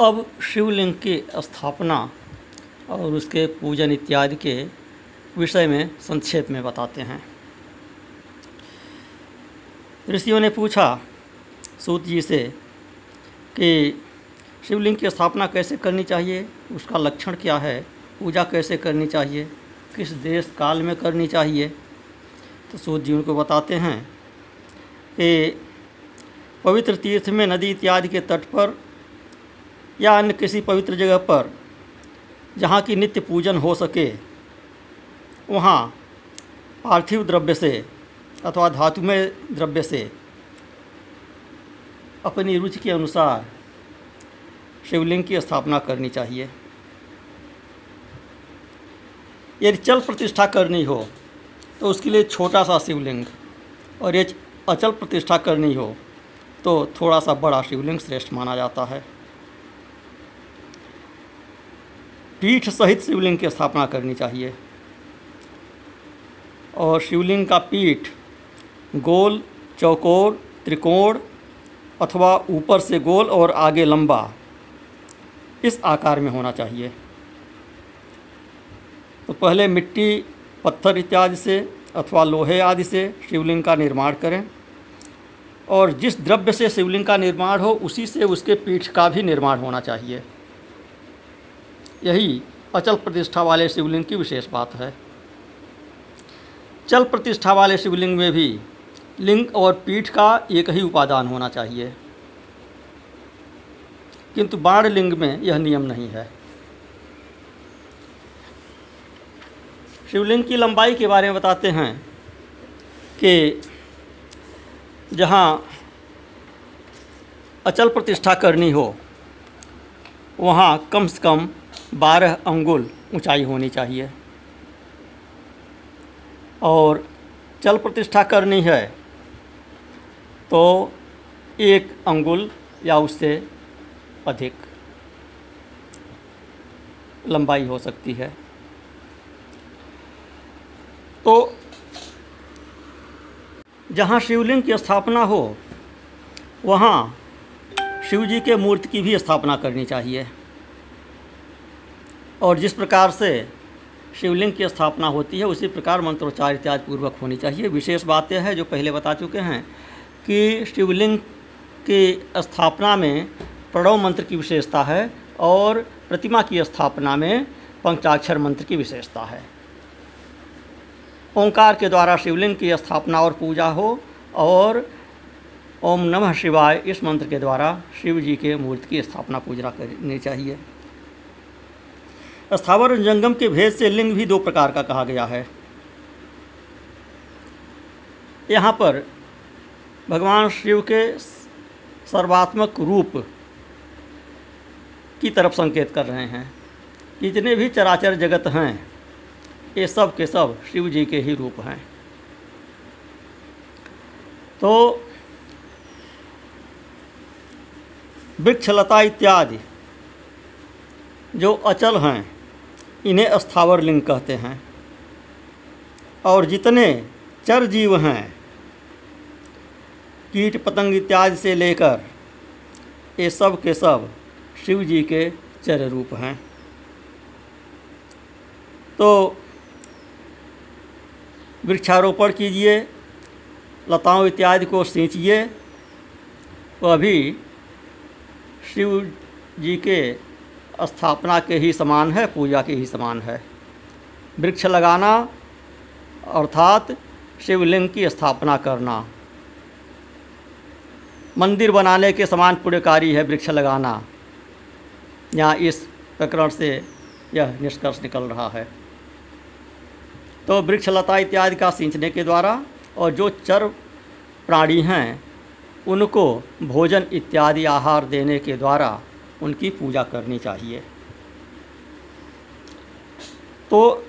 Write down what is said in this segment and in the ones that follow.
अब शिवलिंग की स्थापना और उसके पूजन इत्यादि के विषय में संक्षेप में बताते हैं। ऋषियों ने पूछा, सूत जी से, कि शिवलिंग की स्थापना कैसे करनी चाहिए? उसका लक्षण क्या है? पूजा कैसे करनी चाहिए? किस देश काल में करनी चाहिए? तो सूत जी उनको बताते हैं कि पवित्र तीर्थ में नदी इत्यादि के तट पर या अन्य किसी पवित्र जगह पर, जहाँ की नित्य पूजन हो सके, वहाँ पार्थिव द्रव्य से अथवा धातुमय द्रव्य से अपनी रुचि के अनुसार शिवलिंग की स्थापना करनी चाहिए। यदि चल प्रतिष्ठा करनी हो तो उसके लिए छोटा सा शिवलिंग, और यदि अचल प्रतिष्ठा करनी हो तो थोड़ा सा बड़ा शिवलिंग श्रेष्ठ माना जाता है। पीठ सहित शिवलिंग की स्थापना करनी चाहिए। और शिवलिंग का पीठ गोल, चौकोर, त्रिकोण अथवा ऊपर से गोल और आगे लंबा इस आकार में होना चाहिए। तो पहले मिट्टी, पत्थर इत्यादि से अथवा लोहे आदि से शिवलिंग का निर्माण करें। और जिस द्रव्य से शिवलिंग का निर्माण हो, उसी से उसके पीठ का भी निर्माण होना चाहिए। यही अचल प्रतिष्ठा वाले शिवलिंग की विशेष बात है। चल प्रतिष्ठा वाले शिवलिंग में भी लिंग और पीठ का एक ही उपादान होना चाहिए। किंतु बाण लिंग में यह नियम नहीं है। शिवलिंग की लंबाई के बारे में बताते हैं कि जहाँ अचल प्रतिष्ठा करनी हो, वहाँ कम से कम बारह अंगुल ऊंचाई होनी चाहिए। और चल प्रतिष्ठा करनी है तो एक अंगुल या उससे अधिक लंबाई हो सकती है। तो जहाँ शिवलिंग की स्थापना हो, वहाँ शिव जी के मूर्ति की भी स्थापना करनी चाहिए। और जिस प्रकार से शिवलिंग की स्थापना होती है, उसी प्रकार मंत्रोच्चार इत्यादि पूर्वक होनी चाहिए। विशेष बात यह है, जो पहले बता चुके हैं, कि शिवलिंग की स्थापना में प्रणव मंत्र की विशेषता है और प्रतिमा की स्थापना में पंचाक्षर मंत्र की विशेषता है। ओंकार के द्वारा शिवलिंग की स्थापना और पूजा हो और ओम नमः शिवाय इस मंत्र के द्वारा शिव जी के मूर्ति की स्थापना पूजा करनी चाहिए। स्थावर जंगम के भेद से लिंग भी दो प्रकार का कहा गया है। यहाँ पर भगवान शिव के सर्वात्मक रूप की तरफ़ संकेत कर रहे हैं जितने भी चराचर जगत हैं, ये सब के सब शिव जी के ही रूप हैं। तो वृक्षलता इत्यादि जो अचल हैं इन्हें स्थावर लिंग कहते हैं। और जितने चर जीव हैं, कीट पतंग इत्यादि से लेकर ये सब के सब शिव जी के चर रूप हैं। तो वृक्षारोपण कीजिए, लताओं इत्यादि को सींचिए, वह भी शिव जी के स्थापना के ही समान है, पूजा के ही समान है। वृक्ष लगाना, अर्थात शिवलिंग की स्थापना करना। मंदिर बनाने के समान पुण्यकारी है वृक्ष लगाना। यहाँ इस प्रकरण से यह निष्कर्ष निकल रहा है। तो वृक्षलता इत्यादि का सींचने के द्वारा और जो चर प्राणी हैं, उनको भोजन इत्यादि आहार देने के द्वारा उनकी पूजा करनी चाहिए। तो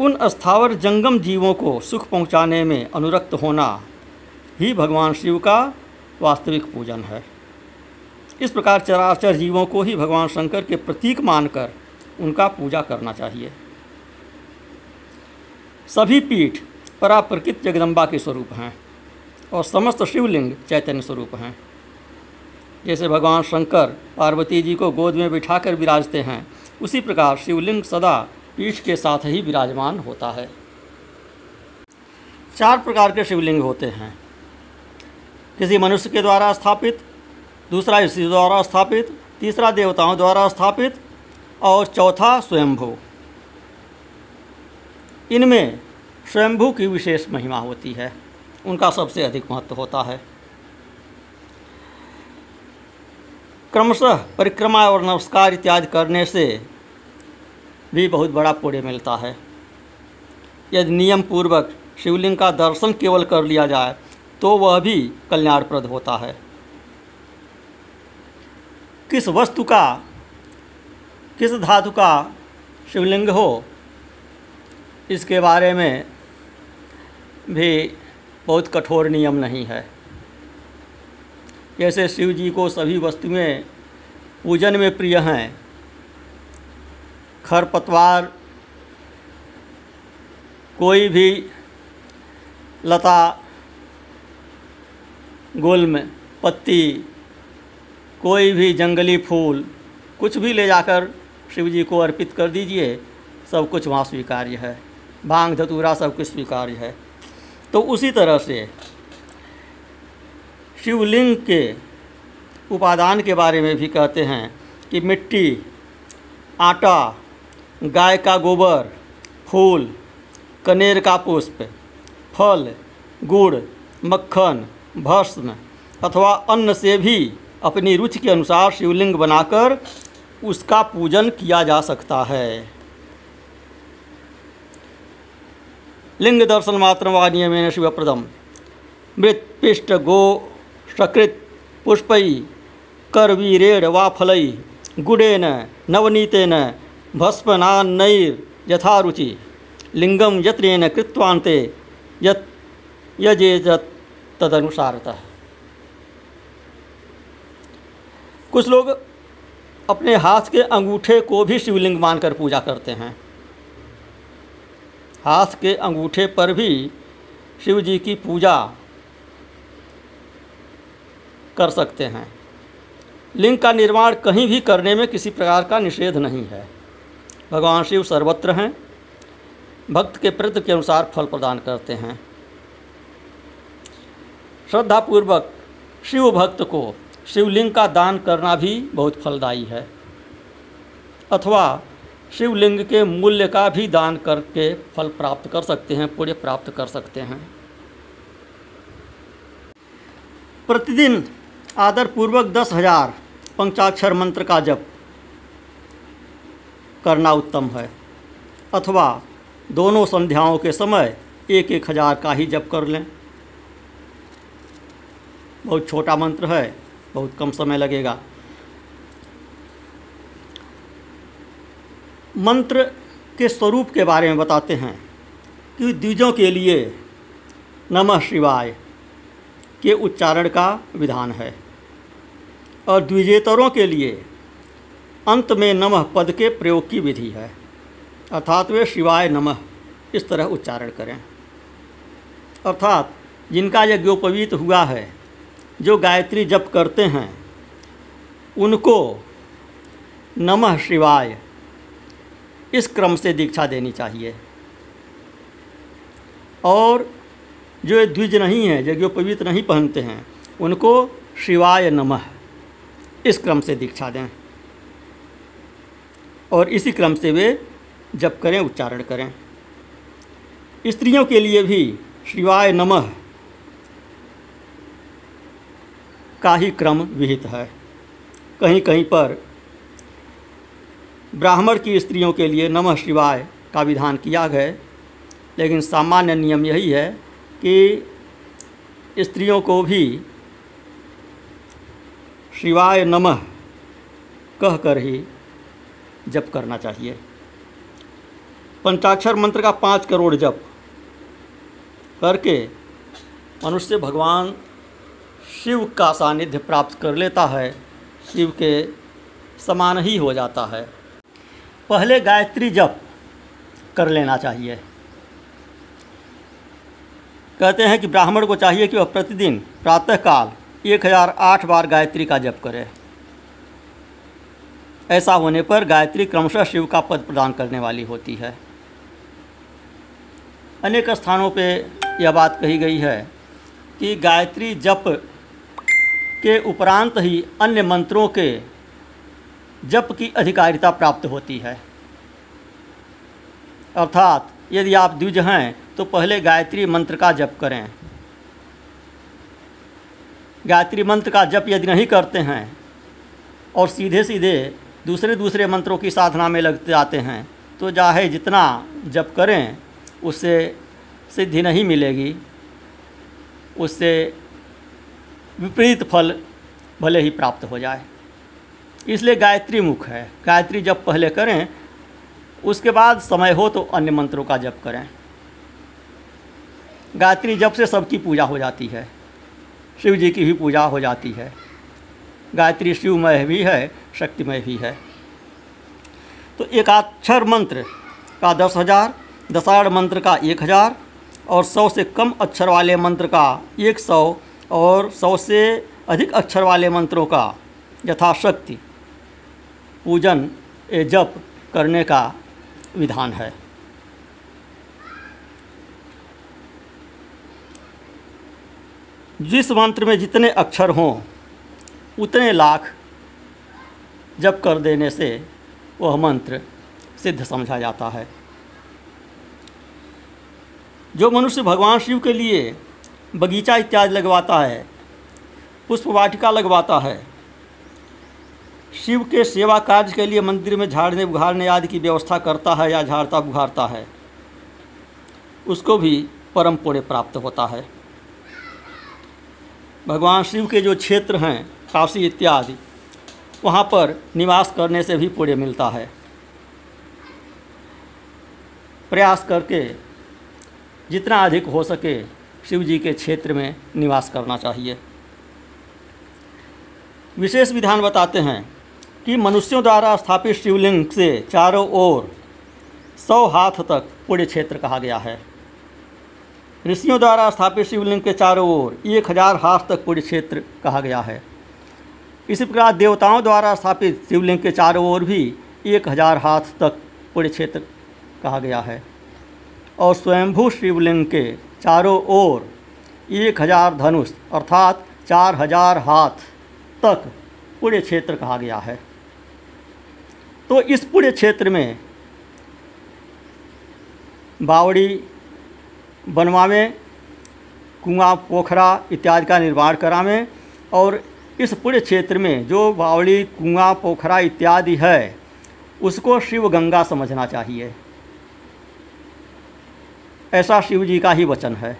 उन स्थावर जंगम जीवों को सुख पहुँचाने में अनुरक्त होना ही भगवान शिव का वास्तविक पूजन है। इस प्रकार चराचर जीवों को ही भगवान शंकर के प्रतीक मानकर उनका पूजा करना चाहिए। सभी पीठ पराप्रकृत जगदम्बा के स्वरूप हैं और समस्त शिवलिंग चैतन्य स्वरूप हैं। जैसे भगवान शंकर पार्वती जी को गोद में बिठाकर विराजते हैं, उसी प्रकार शिवलिंग सदा पीठ के साथ ही विराजमान होता है। चार प्रकार के शिवलिंग होते हैं। किसी मनुष्य के द्वारा स्थापित, दूसरा ऋषि द्वारा स्थापित, तीसरा देवताओं द्वारा स्थापित और चौथा स्वयंभू। इनमें स्वयंभू की विशेष महिमा होती है। उनका सबसे अधिक महत्व होता है। क्रमशः परिक्रमा और नमस्कार इत्यादि करने से भी बहुत बड़ा पुण्य मिलता है। यदि नियम पूर्वक शिवलिंग का दर्शन केवल कर लिया जाए तो वह भी कल्याणप्रद होता है। किस वस्तु का, किस धातु का शिवलिंग हो, इसके बारे में भी बहुत कठोर नियम नहीं है। जैसे शिव जी को सभी वस्तुएँ पूजन में प्रिय हैं। खरपतवार, कोई भी लता, गुल्म, पत्ती, कोई भी जंगली फूल, कुछ भी ले जाकर शिव जी को अर्पित कर दीजिए, सब कुछ वहाँ स्वीकार्य है। भाँग, धतूरा सब कुछ स्वीकार्य है। तो उसी तरह से शिवलिंग के उपादान के बारे में भी कहते हैं कि मिट्टी, आटा, गाय का गोबर, फूल, कनेर का पुष्प, फल, गुड़, मक्खन, भस्म अथवा अन्न से भी अपनी रुचि के अनुसार शिवलिंग बनाकर उसका पूजन किया जा सकता है। लिंग दर्शन मात्र व नियमेन शिवप्रदम। मृत पिष्ट गो सकृत पुष्पई करवीरेण वा फलई गुडेन नवनीतेन भस्मनान्नैर यथारुचि। लिंगम यत्नेन कृत्वान्ते यत यजेजत तदनुसारतः। कुछ लोग अपने हाथ के अंगूठे को भी शिवलिंग मानकर पूजा करते हैं। हाथ के अंगूठे पर भी शिव जी की पूजा कर सकते हैं। लिंग का निर्माण कहीं भी करने में किसी प्रकार का निषेध नहीं है। भगवान शिव सर्वत्र हैं, भक्त के प्रति के अनुसार फल प्रदान करते हैं। श्रद्धापूर्वक शिव भक्त को शिवलिंग का दान करना भी बहुत फलदायी है। अथवा शिवलिंग के मूल्य का भी दान करके फल प्राप्त कर सकते हैं, पुण्य प्राप्त कर सकते हैं। प्रतिदिन आदरपूर्वक दस हज़ार, पंचाक्षर मंत्र का जप करना उत्तम है। अथवा दोनों संध्याओं के समय एक एक हज़ार का ही जप कर लें। बहुत छोटा मंत्र है, बहुत कम समय लगेगा। मंत्र के स्वरूप के बारे में बताते हैं कि द्विजों के लिए नमः शिवाय के उच्चारण का विधान है। और द्विजेतरों के लिए अंत में नमः पद के प्रयोग की विधि है। अर्थात वे शिवाय नमः इस तरह उच्चारण करें। अर्थात जिनका यज्ञोपवीत हुआ है, जो गायत्री जप करते हैं, उनको नमः शिवाय इस क्रम से दीक्षा देनी चाहिए। और जो द्विज नहीं है, यज्ञोपवीत नहीं पहनते हैं, उनको शिवाय नमः इस क्रम से दीक्षा दें। और इसी क्रम से वे जप करें, उच्चारण करें। स्त्रियों के लिए भी शिवाय नमः का ही क्रम विहित है। कहीं कहीं पर ब्राह्मण की स्त्रियों के लिए नमः शिवाय का विधान किया गया लेकिन सामान्य नियम यही है कि स्त्रियों को भी शिवाय नमः कहकर ही जप करना चाहिए। पंचाक्षर मंत्र का पाँच करोड़ जप करके मनुष्य भगवान शिव का सानिध्य प्राप्त कर लेता है, शिव के समान ही हो जाता है। पहले गायत्री जप कर लेना चाहिए। कहते हैं कि ब्राह्मण को चाहिए कि वह प्रतिदिन प्रातःकाल एक हज़ार आठ बार गायत्री का जप करें। ऐसा होने पर गायत्री क्रमशः शिव का पद प्रदान करने वाली होती है। अनेक स्थानों पे यह बात कही गई है कि गायत्री जप के उपरांत ही अन्य मंत्रों के जप की अधिकारिता प्राप्त होती है। अर्थात यदि आप द्विज हैं तो पहले गायत्री मंत्र का जप करें। गायत्री मंत्र का जप यदि नहीं करते हैं और सीधे सीधे दूसरे दूसरे मंत्रों की साधना में लगते जाते हैं तो चाहे जितना जप करें, उससे सिद्धि नहीं मिलेगी। उससे विपरीत फल भले ही प्राप्त हो जाए। इसलिए गायत्री मुख है। गायत्री जप पहले करें, उसके बाद समय हो तो अन्य मंत्रों का जप करें। गायत्री जप से सबकी पूजा हो जाती है। शिव जी की भी पूजा हो जाती है। गायत्री शिवमय भी है, शक्तिमय भी है। तो एकाक्षर मंत्र का दस हज़ार दशाड़ मंत्र का एक हज़ार और सौ से कम अक्षर वाले मंत्र का एक सौ और सौ से अधिक अक्षर वाले मंत्रों का यथाशक्ति पूजन ए जप करने का विधान है। जिस मंत्र में जितने अक्षर हों, उतने लाख जप कर देने से वह मंत्र सिद्ध समझा जाता है। जो मनुष्य भगवान शिव के लिए बगीचा इत्यादि लगवाता है पुष्प वाटिका लगवाता है, शिव के सेवा कार्य के लिए मंदिर में झाड़ने बुघारने आदि की व्यवस्था करता है या झाड़ता बुघारता है, उसको भी परम पुण्य प्राप्त होता है। भगवान शिव के जो क्षेत्र हैं, काशी इत्यादि, वहाँ पर निवास करने से भी पुण्य मिलता है। प्रयास करके जितना अधिक हो सके शिव जी के क्षेत्र में निवास करना चाहिए। विशेष विधान बताते हैं कि मनुष्यों द्वारा स्थापित शिवलिंग से चारों ओर सौ हाथ तक पुण्य क्षेत्र कहा गया है। ऋषियों द्वारा स्थापित शिवलिंग के चारों ओर एक हज़ार हाथ तक पूरे क्षेत्र कहा गया है। इसी प्रकार देवताओं द्वारा स्थापित शिवलिंग के चारों ओर भी एक हज़ार हाथ तक पूरे क्षेत्र कहा गया है। और स्वयंभू शिवलिंग के चारों ओर एक हज़ार धनुष अर्थात चार हज़ार हाथ तक पूरे क्षेत्र कहा गया है। तो इस पूरे क्षेत्र में बावड़ी बनवावें, कुआँ, पोखरा इत्यादि का निर्माण करावें और इस पूरे क्षेत्र में जो बावड़ी, कुआँ, पोखरा इत्यादि है, उसको शिव गंगा समझना चाहिए। ऐसा शिव जी का ही वचन है।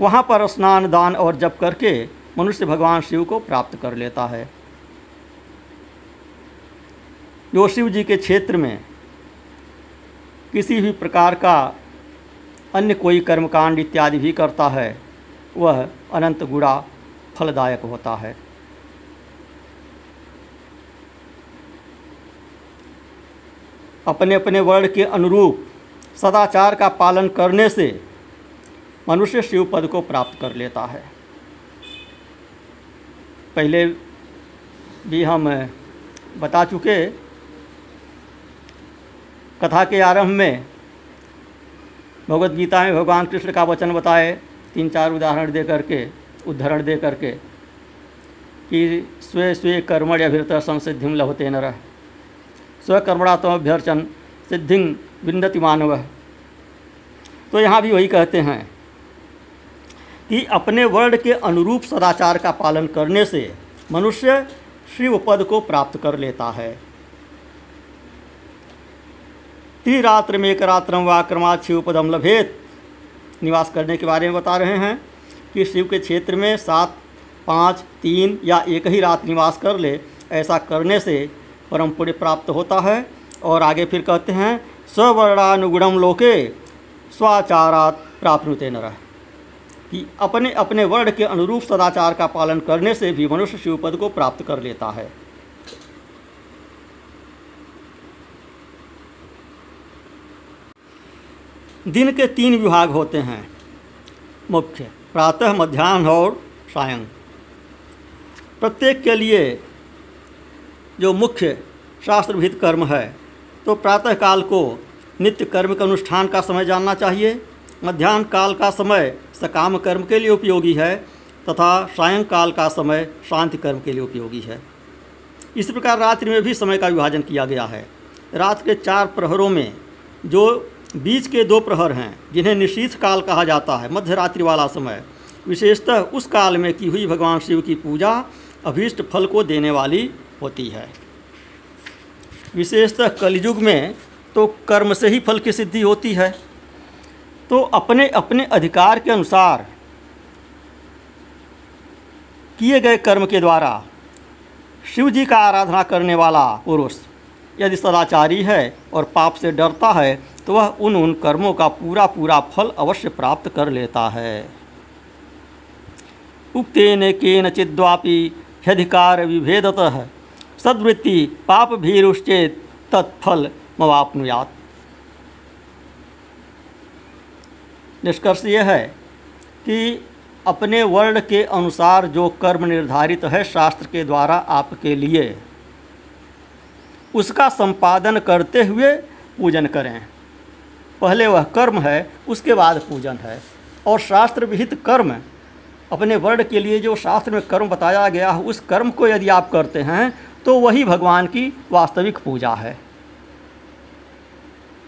वहाँ पर स्नान, दान और जप करके मनुष्य भगवान शिव को प्राप्त कर लेता है। जो शिव जी के क्षेत्र में किसी भी प्रकार का अन्य कोई कर्मकांड इत्यादि भी करता है, वह अनंत गुड़ा फलदायक होता है। अपने अपने वर्ण के अनुरूप सदाचार का पालन करने से मनुष्य शिव पद को प्राप्त कर लेता है। पहले भी हम बता चुके, कथा के आरंभ में भगवत गीता में भगवान कृष्ण का वचन बताए, तीन चार उदाहरण दे करके उदाहरण दे करके, कि स्वे स्वे कर्मण अभिरत संसिद्धि लभते नर। अभ्यर्चन, सिद्धि विन्दति मानव। तो यहाँ भी वही कहते हैं कि अपने वर्ण के अनुरूप सदाचार का पालन करने से मनुष्य शिव पद को प्राप्त कर लेता है। त्रिरात्र में एक रात्रम वाक्रमात शिव पदम लभेत। निवास करने के बारे में बता रहे हैं कि शिव के क्षेत्र में सात, पाँच, तीन या एक ही रात निवास कर ले, ऐसा करने से परम पुण्य प्राप्त होता है। और आगे फिर कहते हैं स्वर्णानुगुणम लोके स्वाचारात प्राप्त नर। कि अपने अपने वर्ण के अनुरूप सदाचार का पालन करने से भी मनुष्य शिवपद को प्राप्त कर लेता है। दिन के तीन विभाग होते हैं। मुख्य, प्रातः मध्यान्ह और सायं। प्रत्येक के लिए जो मुख्य शास्त्रविहित कर्म है तो प्रातः काल को नित्य कर्म के अनुष्ठान का समय जानना चाहिए। मध्यान्ह काल का समय सकाम कर्म के लिए उपयोगी है, तथा सायंकाल का समय शांति कर्म के लिए उपयोगी है। इस प्रकार रात्रि में भी समय का विभाजन किया गया है। रात के चार प्रहरों में जो बीच के दो प्रहर हैं, जिन्हें निशीथ काल कहा जाता है मध्य रात्रि वाला समय। विशेषतः उस काल में की हुई भगवान शिव की पूजा अभीष्ट फल को देने वाली होती है। विशेषतः कलयुग में तो कर्म से ही फल की सिद्धि होती है। तो अपने अपने अधिकार के अनुसार किए गए कर्म के द्वारा शिव जी का आराधना करने वाला पुरुष यदि सदाचारी है और पाप से डरता है तो वह उन उन कर्मों का पूरा पूरा फल अवश्य प्राप्त कर लेता है। उक्तेन केन चिद्वापि ह्यधिकार विभेदत, सद्वृत्ति पाप भीरुश्चेत तत्फल मवापनुयात। निष्कर्ष यह है कि अपने वर्ण के अनुसार जो कर्म निर्धारित है शास्त्र के द्वारा आपके लिए उसका संपादन करते हुए पूजन करें। पहले वह कर्म है, उसके बाद पूजन है। और शास्त्र विहित कर्म, अपने वर्ण के लिए जो शास्त्र में कर्म बताया गया है, उस कर्म को यदि आप करते हैं तो वही भगवान की वास्तविक पूजा है।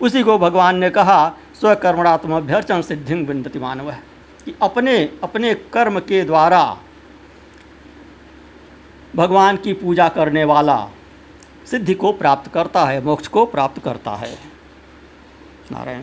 उसी को भगवान ने कहा, स्वकर्मणात्मभ्यर्चन सिद्धि बिंदति मानव। है कि अपने अपने कर्म के द्वारा भगवान की पूजा करने वाला सिद्धि को प्राप्त करता है मोक्ष को प्राप्त करता है। नारायण।